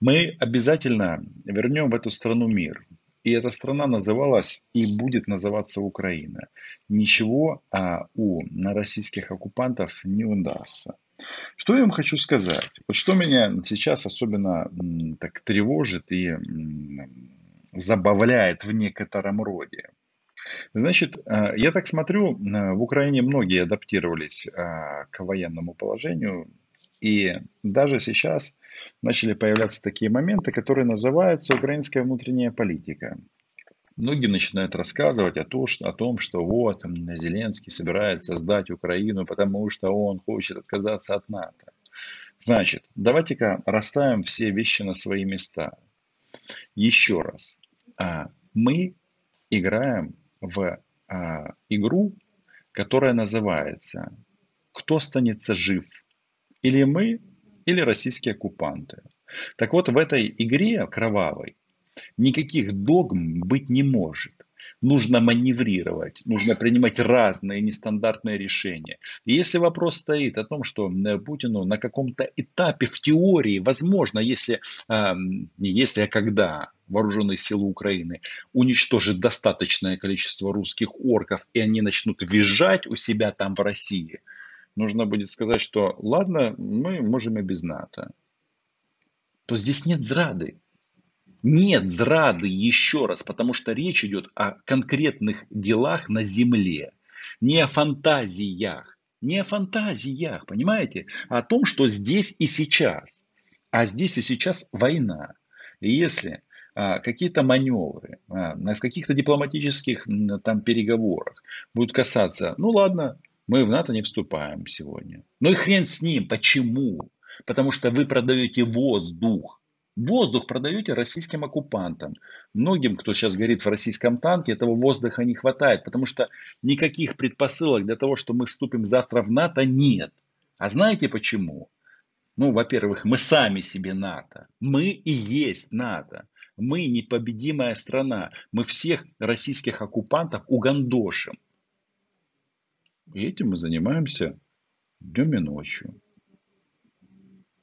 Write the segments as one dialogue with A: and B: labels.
A: Мы обязательно вернем в эту страну мир. И эта страна называлась и будет называться Украина. Ничего а, у на российских оккупантов не удастся. Что я вам хочу сказать? Вот что меня сейчас особенно так тревожит и забавляет в некотором роде. Значит, а, я так смотрю, а, в Украине многие адаптировались а, к военному положению, и даже сейчас начали появляться такие моменты, которые называются украинская внутренняя политика. Многие начинают рассказывать о, том, что, о том, что вот Зеленский собирается сдать Украину, потому что он хочет отказаться от НАТО. Значит, давайте-ка расставим все вещи на свои места. Еще раз. А, мы играем в а, игру, которая называется «Кто останется жив?» Или мы, или российские оккупанты. Так вот, в этой игре кровавой никаких догм быть не может. Нужно маневрировать, нужно принимать разные нестандартные решения. И если вопрос стоит о том, что э, Путину на каком-то этапе в теории, возможно, если, не если, а когда вооруженные силы Украины уничтожат достаточное количество русских орков, и они начнут визжать у себя там в России – нужно будет сказать, что ладно, мы можем и без НАТО, то здесь нет зрады. Нет зрады еще раз, потому что речь идет о конкретных делах на земле, не о фантазиях, не о фантазиях, понимаете, а о том, что здесь и сейчас. А здесь и сейчас война. И если а, какие-то маневры а, в каких-то дипломатических там переговорах будут касаться, ну ладно, мы в НАТО не вступаем сегодня. Ну и хрен с ним. Почему? Потому что вы продаете воздух. Воздух продаете российским оккупантам. Многим, кто сейчас горит в российском танке, этого воздуха не хватает, потому что никаких предпосылок для того, что мы вступим завтра в НАТО, нет. А знаете почему? Ну, во-первых, мы сами себе НАТО. Мы и есть НАТО. Мы непобедимая страна. Мы всех российских оккупантов угандошим. И этим мы занимаемся днем и ночью.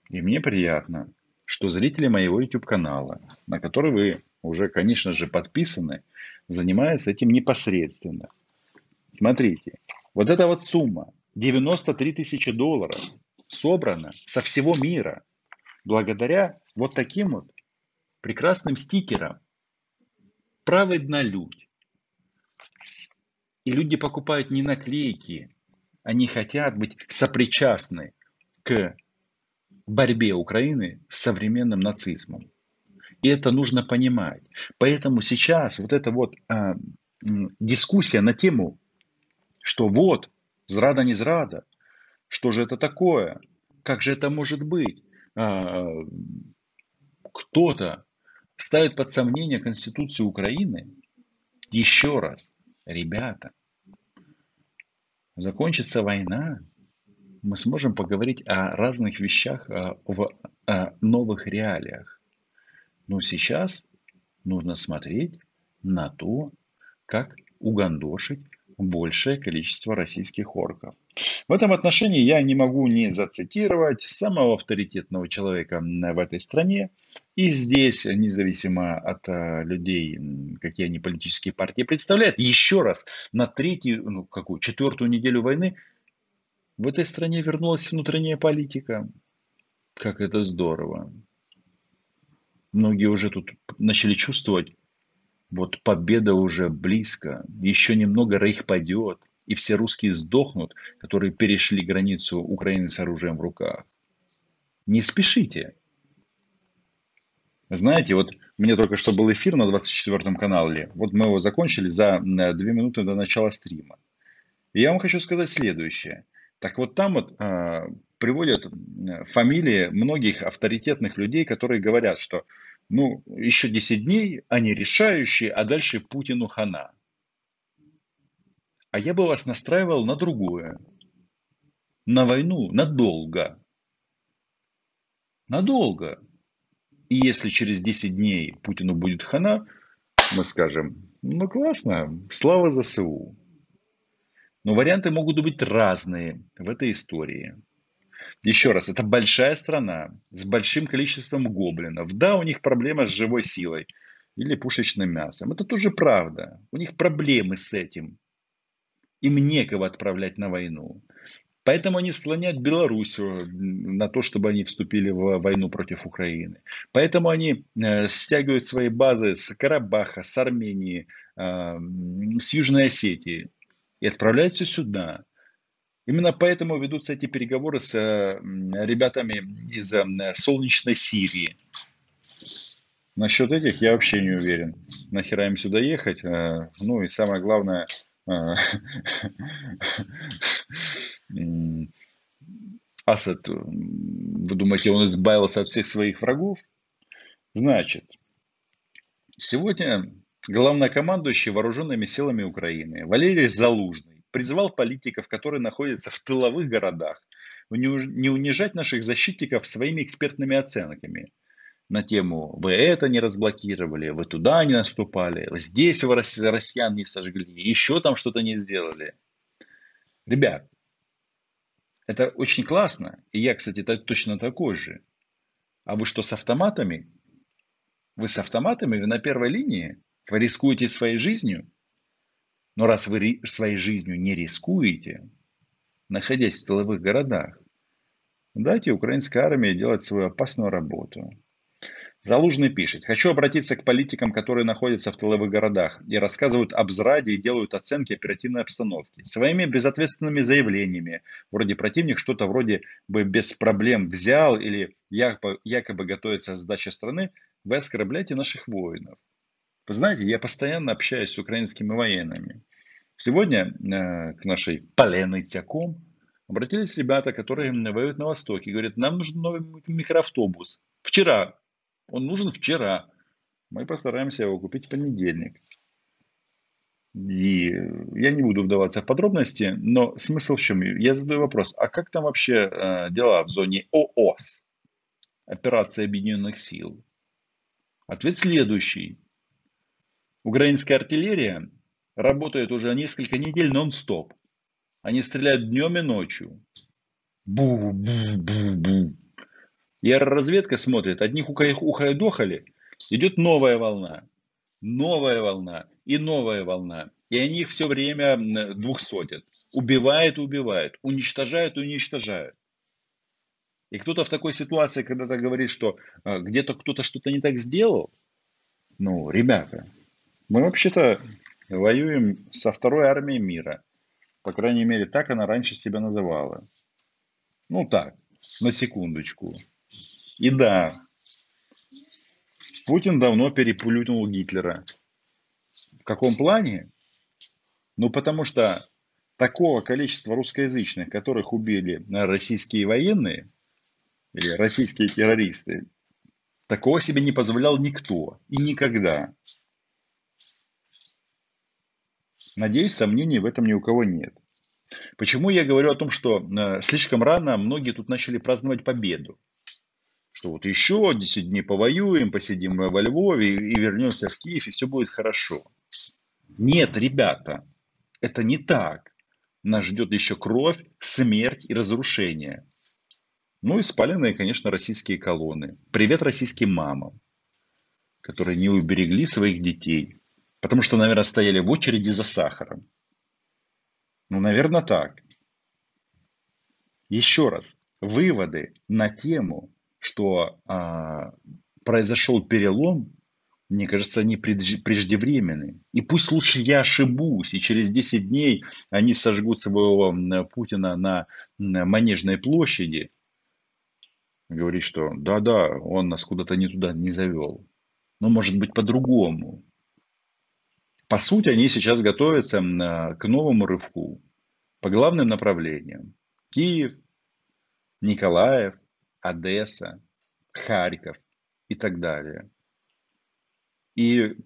A: И мне приятно, что зрители моего YouTube канала, на который вы уже, конечно же, подписаны, занимаются этим непосредственно. Смотрите, вот эта вот сумма, 93 тысячи долларов, собрана со всего мира благодаря вот таким вот прекрасным стикерам. Праведна людь. И люди покупают не наклейки, они хотят быть сопричастны к борьбе Украины с современным нацизмом. И это нужно понимать. Поэтому сейчас вот эта вот а, дискуссия на тему, что вот, зрада не зрада, что же это такое, как же это может быть, а, кто-то ставит под сомнение Конституцию Украины, еще раз, Ребята, закончится война, мы сможем поговорить о разных вещах а, в новых реалиях. Но сейчас нужно смотреть на то, как угандошить большее количество российских орков. В этом отношении я не могу не зацитировать самого авторитетного человека в этой стране. И здесь, независимо от э, людей, какие они политические партии представляют, еще раз, на третью, ну какую, четвертую неделю войны в этой стране вернулась внутренняя политика. Как это здорово. Многие уже тут начали чувствовать, вот победа уже близко, еще немного рейх падет, и все русские сдохнут, которые перешли границу Украины с оружием в руках. Не спешите. Знаете, вот меня только что был эфир на 24 канале. Вот мы его закончили за две минуты до начала стрима. И я вам хочу сказать следующее. Так вот там вот э, приводят фамилии многих авторитетных людей, которые говорят, что ну, еще 10 дней, они решающие, а дальше Путину хана. А я бы вас настраивал на другое. На войну надолго. Надолго. И если через 10 дней Путину будет хана, мы скажем, ну классно, слава ЗСУ. Но варианты могут быть разные в этой истории. Еще раз, это большая страна с большим количеством гоблинов. Да, у них проблема с живой силой или пушечным мясом. Это тоже правда. У них проблемы с этим. Им некого отправлять на войну. Поэтому они склоняют Белоруссию на то, чтобы они вступили в войну против Украины. Поэтому они э, стягивают свои базы с Карабаха, с Армении, э, с Южной Осетии и отправляют все сюда. Именно поэтому ведутся эти переговоры с ребятами из солнечной Сирии. Насчет этих я вообще не уверен. Нахера им сюда ехать? Э, ну и самое главное, Асад, вы думаете, он избавился от всех своих врагов? Значит, сегодня главнокомандующий вооруженными силами Украины Валерий Залужный призвал политиков, которые находятся в тыловых городах, не унижать наших защитников своими экспертными оценками на тему «Вы это не разблокировали, вы туда не наступали, здесь вы россиян не сожгли, еще там что-то не сделали». Ребят, это очень классно. И я, кстати, точно такой же. А вы что, с автоматами? Вы с автоматами, вы на первой линии? Вы рискуете своей жизнью? Но раз вы своей жизнью не рискуете, находясь в тыловых городах, дайте украинской армии делать свою опасную работу. Залужный пишет. Хочу обратиться к политикам, которые находятся в тыловых городах и рассказывают об зраде и делают оценки оперативной обстановки. Своими безответственными заявлениями, вроде противник что-то вроде бы без проблем взял или якобы, якобы готовится сдача страны, вы оскорбляете наших воинов. Вы знаете, я постоянно общаюсь с украинскими военными. Сегодня э, к нашей Поленой Тяком обратились ребята, которые воюют на Востоке. Говорят, нам нужен новый микроавтобус. Вчера он нужен вчера. Мы постараемся его купить в понедельник. И я не буду вдаваться в подробности, но смысл в чем? Я задаю вопрос, а как там вообще э, дела в зоне ООС, операция Объединенных Сил? Ответ следующий. Украинская артиллерия работает уже несколько недель нон-стоп. Они стреляют днем и ночью. Бу-бу-бу-бу. И разведка смотрит, одних ухайдохали, идет новая волна, новая волна и новая волна. И они их все время двухсотят. Убивают и убивают, уничтожают и кто-то в такой ситуации, когда то говорит, что а, где-то кто-то что-то не так сделал, ну, ребята, мы вообще-то воюем со второй армией мира. По крайней мере, так она раньше себя называла. Ну так, на секундочку. И да, Путин давно переплюнул Гитлера. В каком плане? Ну, потому что такого количества русскоязычных, которых убили российские военные или российские террористы, такого себе не позволял никто и никогда. Надеюсь, сомнений в этом ни у кого нет. Почему я говорю о том, что э, слишком рано многие тут начали праздновать победу? что вот еще 10 дней повоюем, посидим во Львове и вернемся в Киев, и все будет хорошо. Нет, ребята, это не так. Нас ждет еще кровь, смерть и разрушение. Ну и спаленные, конечно, российские колонны. Привет российским мамам, которые не уберегли своих детей. Потому что, наверное, стояли в очереди за сахаром. Ну, наверное, так. Еще раз. Выводы на тему что а, произошел перелом, мне кажется, они преждевременны. И пусть лучше я ошибусь, и через 10 дней они сожгут своего Путина на Манежной площади. Говорит, что да-да, он нас куда-то не туда не завел. Но может быть по-другому. По сути, они сейчас готовятся к новому рывку по главным направлениям. Киев, Николаев, Одесса, Харьков и так далее. И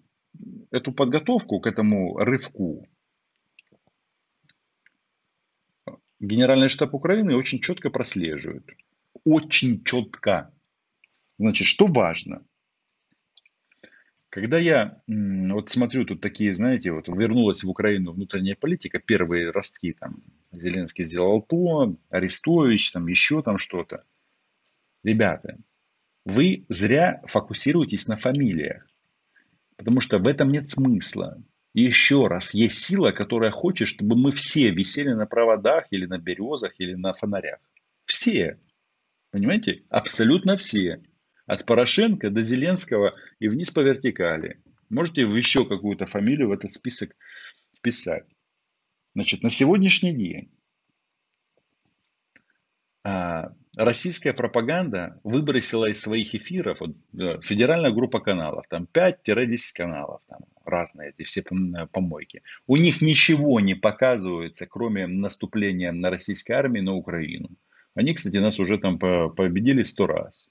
A: эту подготовку к этому рывку Генеральный штаб Украины очень четко прослеживает. Очень четко. Значит, что важно? Когда я вот смотрю тут такие, знаете, вот вернулась в Украину внутренняя политика, первые ростки там Зеленский сделал то, Арестович, там еще там что-то. Ребята, вы зря фокусируетесь на фамилиях, потому что в этом нет смысла. И еще раз, есть сила, которая хочет, чтобы мы все висели на проводах или на березах или на фонарях. Все. Понимаете? Абсолютно все. От Порошенко до Зеленского и вниз по вертикали. Можете еще какую-то фамилию в этот список вписать. Значит, на сегодняшний день а, российская пропаганда выбросила из своих эфиров вот, э, федеральная группа каналов, там 5-10 каналов, там разные эти все помойки. У них ничего не показывается, кроме наступления на российской армии на Украину. Они, кстати, нас уже там победили сто раз.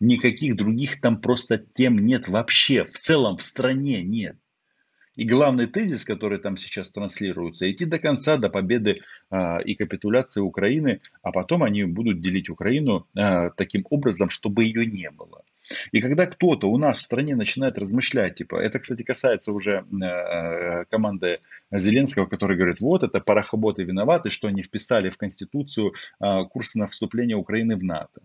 A: Никаких других там просто тем нет вообще. В целом в стране нет. И главный тезис, который там сейчас транслируется, идти до конца, до победы а, и капитуляции Украины, а потом они будут делить Украину а, таким образом, чтобы ее не было. И когда кто-то у нас в стране начинает размышлять, типа, это, кстати, касается уже э, команды Зеленского, который говорит, вот это парохоботы виноваты, что они вписали в Конституцию э, курс на вступление Украины в НАТО.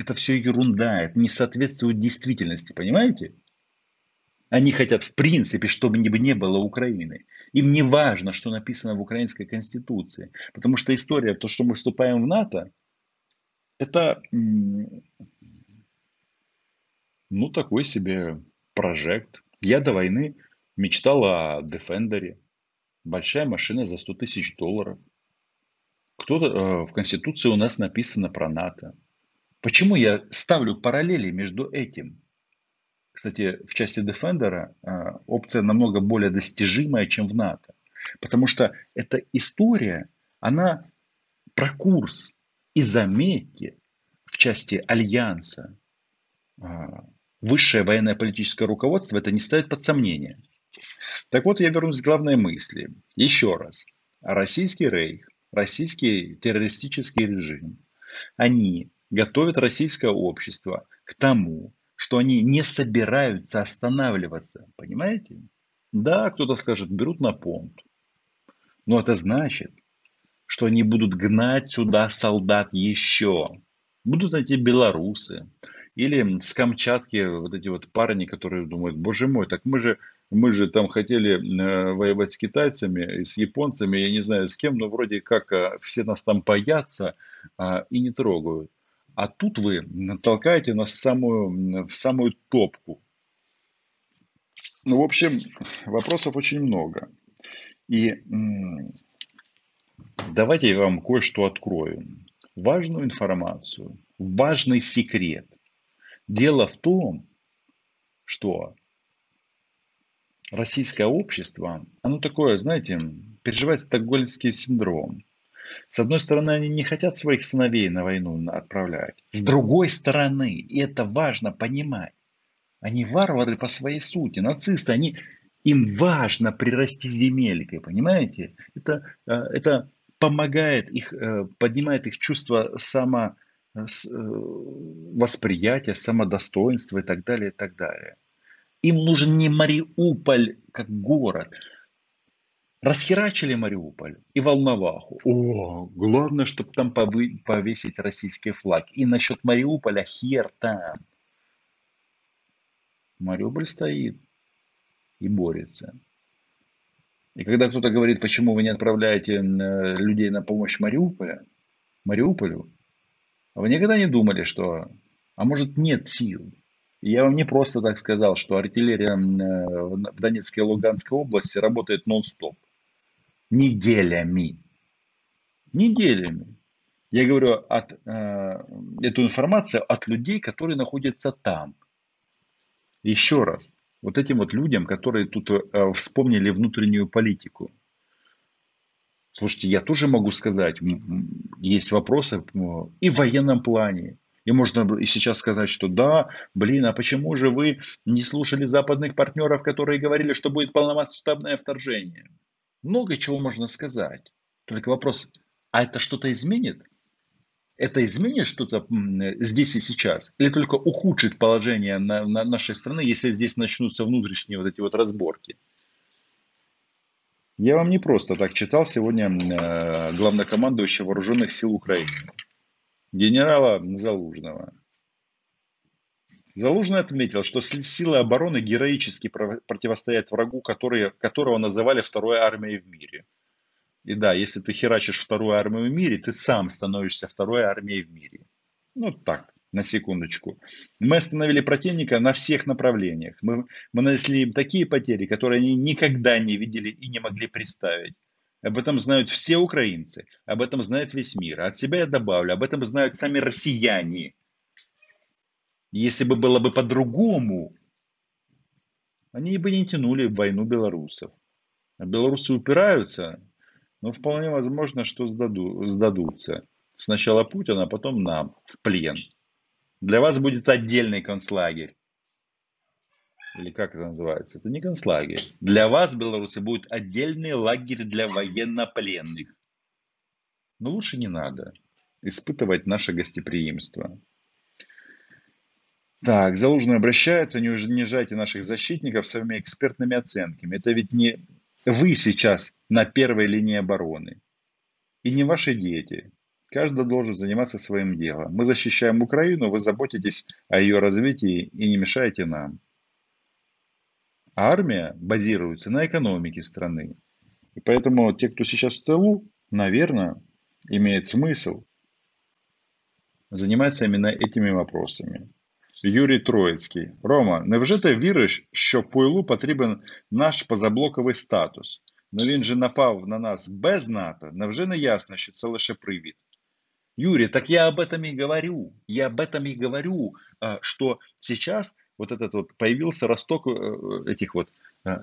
A: Это все ерунда, это не соответствует действительности, понимаете? Они хотят, в принципе, чтобы не было Украины. Им не важно, что написано в украинской конституции. Потому что история, то, что мы вступаем в НАТО, это ну, такой себе прожект. Я до войны мечтал о Defender. Большая машина за 100 тысяч долларов. Кто-то э, в Конституции у нас написано про НАТО. Почему я ставлю параллели между этим? Кстати, в части Defender э, опция намного более достижимая, чем в НАТО. Потому что эта история, она про курс. И заметьте, в части Альянса, а, высшее военно-политическое руководство это не ставит под сомнение. Так вот, я вернусь к главной мысли. Еще раз. Российский рейх, российский террористический режим, они готовят российское общество к тому, что они не собираются останавливаться. Понимаете? Да, кто-то скажет, берут на понт. Но это значит, что они будут гнать сюда солдат еще. Будут эти белорусы, или с Камчатки вот эти вот парни, которые думают, боже мой, так мы же, мы же там хотели э, воевать с китайцами, с японцами, я не знаю с кем, но вроде как э, все нас там боятся а, и не трогают. А тут вы толкаете нас в самую, в самую топку. Ну, в общем, вопросов очень много. И давайте я вам кое-что открою. Важную информацию, важный секрет – Дело в том, что российское общество, оно такое, знаете, переживает стокгольмский синдром. С одной стороны, они не хотят своих сыновей на войну отправлять. С другой стороны, и это важно понимать, они варвары по своей сути, нацисты, они, им важно прирасти земелькой, понимаете? Это, э, это помогает их, э, поднимает их чувство само, Э, восприятие, самодостоинство и так далее, и так далее. Им нужен не Мариуполь как город. Расхерачили Мариуполь и Волноваху. О, главное, чтобы там повесить российский флаг. И насчет Мариуполя хер там. Мариуполь стоит и борется. И когда кто-то говорит, почему вы не отправляете э, людей на помощь Мариуполя, Мариуполю, вы никогда не думали, что, а может нет сил? Я вам не просто так сказал, что артиллерия э, в Донецкой и Луганской области работает нон-стоп. Неделями. Неделями. Я говорю от, э, эту информацию от людей, которые находятся там. Еще раз. Вот этим вот людям, которые тут э, вспомнили внутреннюю политику. Слушайте, я тоже могу сказать, есть вопросы и в военном плане. И можно и сейчас сказать, что да, блин, а почему же вы не слушали западных партнеров, которые говорили, что будет полномасштабное вторжение? Много чего можно сказать. Только вопрос, а это что-то изменит? Это изменит что-то здесь и сейчас? Или только ухудшит положение на, на нашей страны, если здесь начнутся внутренние вот эти вот разборки? Я вам не просто так читал сегодня э, главнокомандующего вооруженных сил Украины, генерала Залужного. Залужный отметил, что силы обороны героически противостоят врагу, который, которого называли второй армией в мире. И да, если ты херачишь вторую армию в мире, ты сам становишься второй армией в мире. Ну так, на секундочку. Мы остановили противника на всех направлениях. Мы, мы нанесли им такие потери, которые они никогда не видели и не могли представить. Об этом знают все украинцы, об этом знает весь мир. От себя я добавлю, об этом знают сами россияне. Если бы было бы по-другому, они бы не тянули войну белорусов. Белорусы упираются, но вполне возможно, что сдаду, сдадутся. Сначала Путин, а потом нам в плен. Для вас будет отдельный концлагерь. Или как это называется? Это не концлагерь. Для вас, белорусы, будет отдельный лагерь для военнопленных. Но лучше не надо испытывать наше гостеприимство. Так, Залужный обращается, не унижайте наших защитников своими экспертными оценками. Это ведь не вы сейчас на первой линии обороны. И не ваши дети. Каждый должен заниматься своим делом. Мы защищаем Украину, вы заботитесь о ее развитии и не мешаете нам. армия базируется на экономике страны. И поэтому те, кто сейчас в тылу, наверное, имеет смысл заниматься именно этими вопросами. Юрій Троїцький. Рома, невже ти віриш, що Пуйлу потрібен наш позаблоковий статус? Ну він же напав на нас без НАТО. Невже не ясно, що це лише привід? Юрий, так я об этом и говорю. Я об этом и говорю, что сейчас вот этот вот появился росток э, этих вот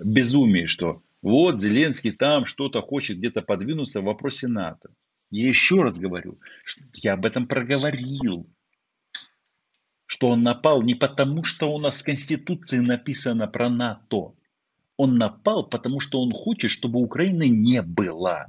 A: безумий, что вот Зеленский там что-то хочет где-то подвинуться в вопросе НАТО. Я еще раз говорю, что я об этом проговорил, что он напал не потому, что у нас в Конституции написано про НАТО. Он напал, потому что он хочет, чтобы Украины не было.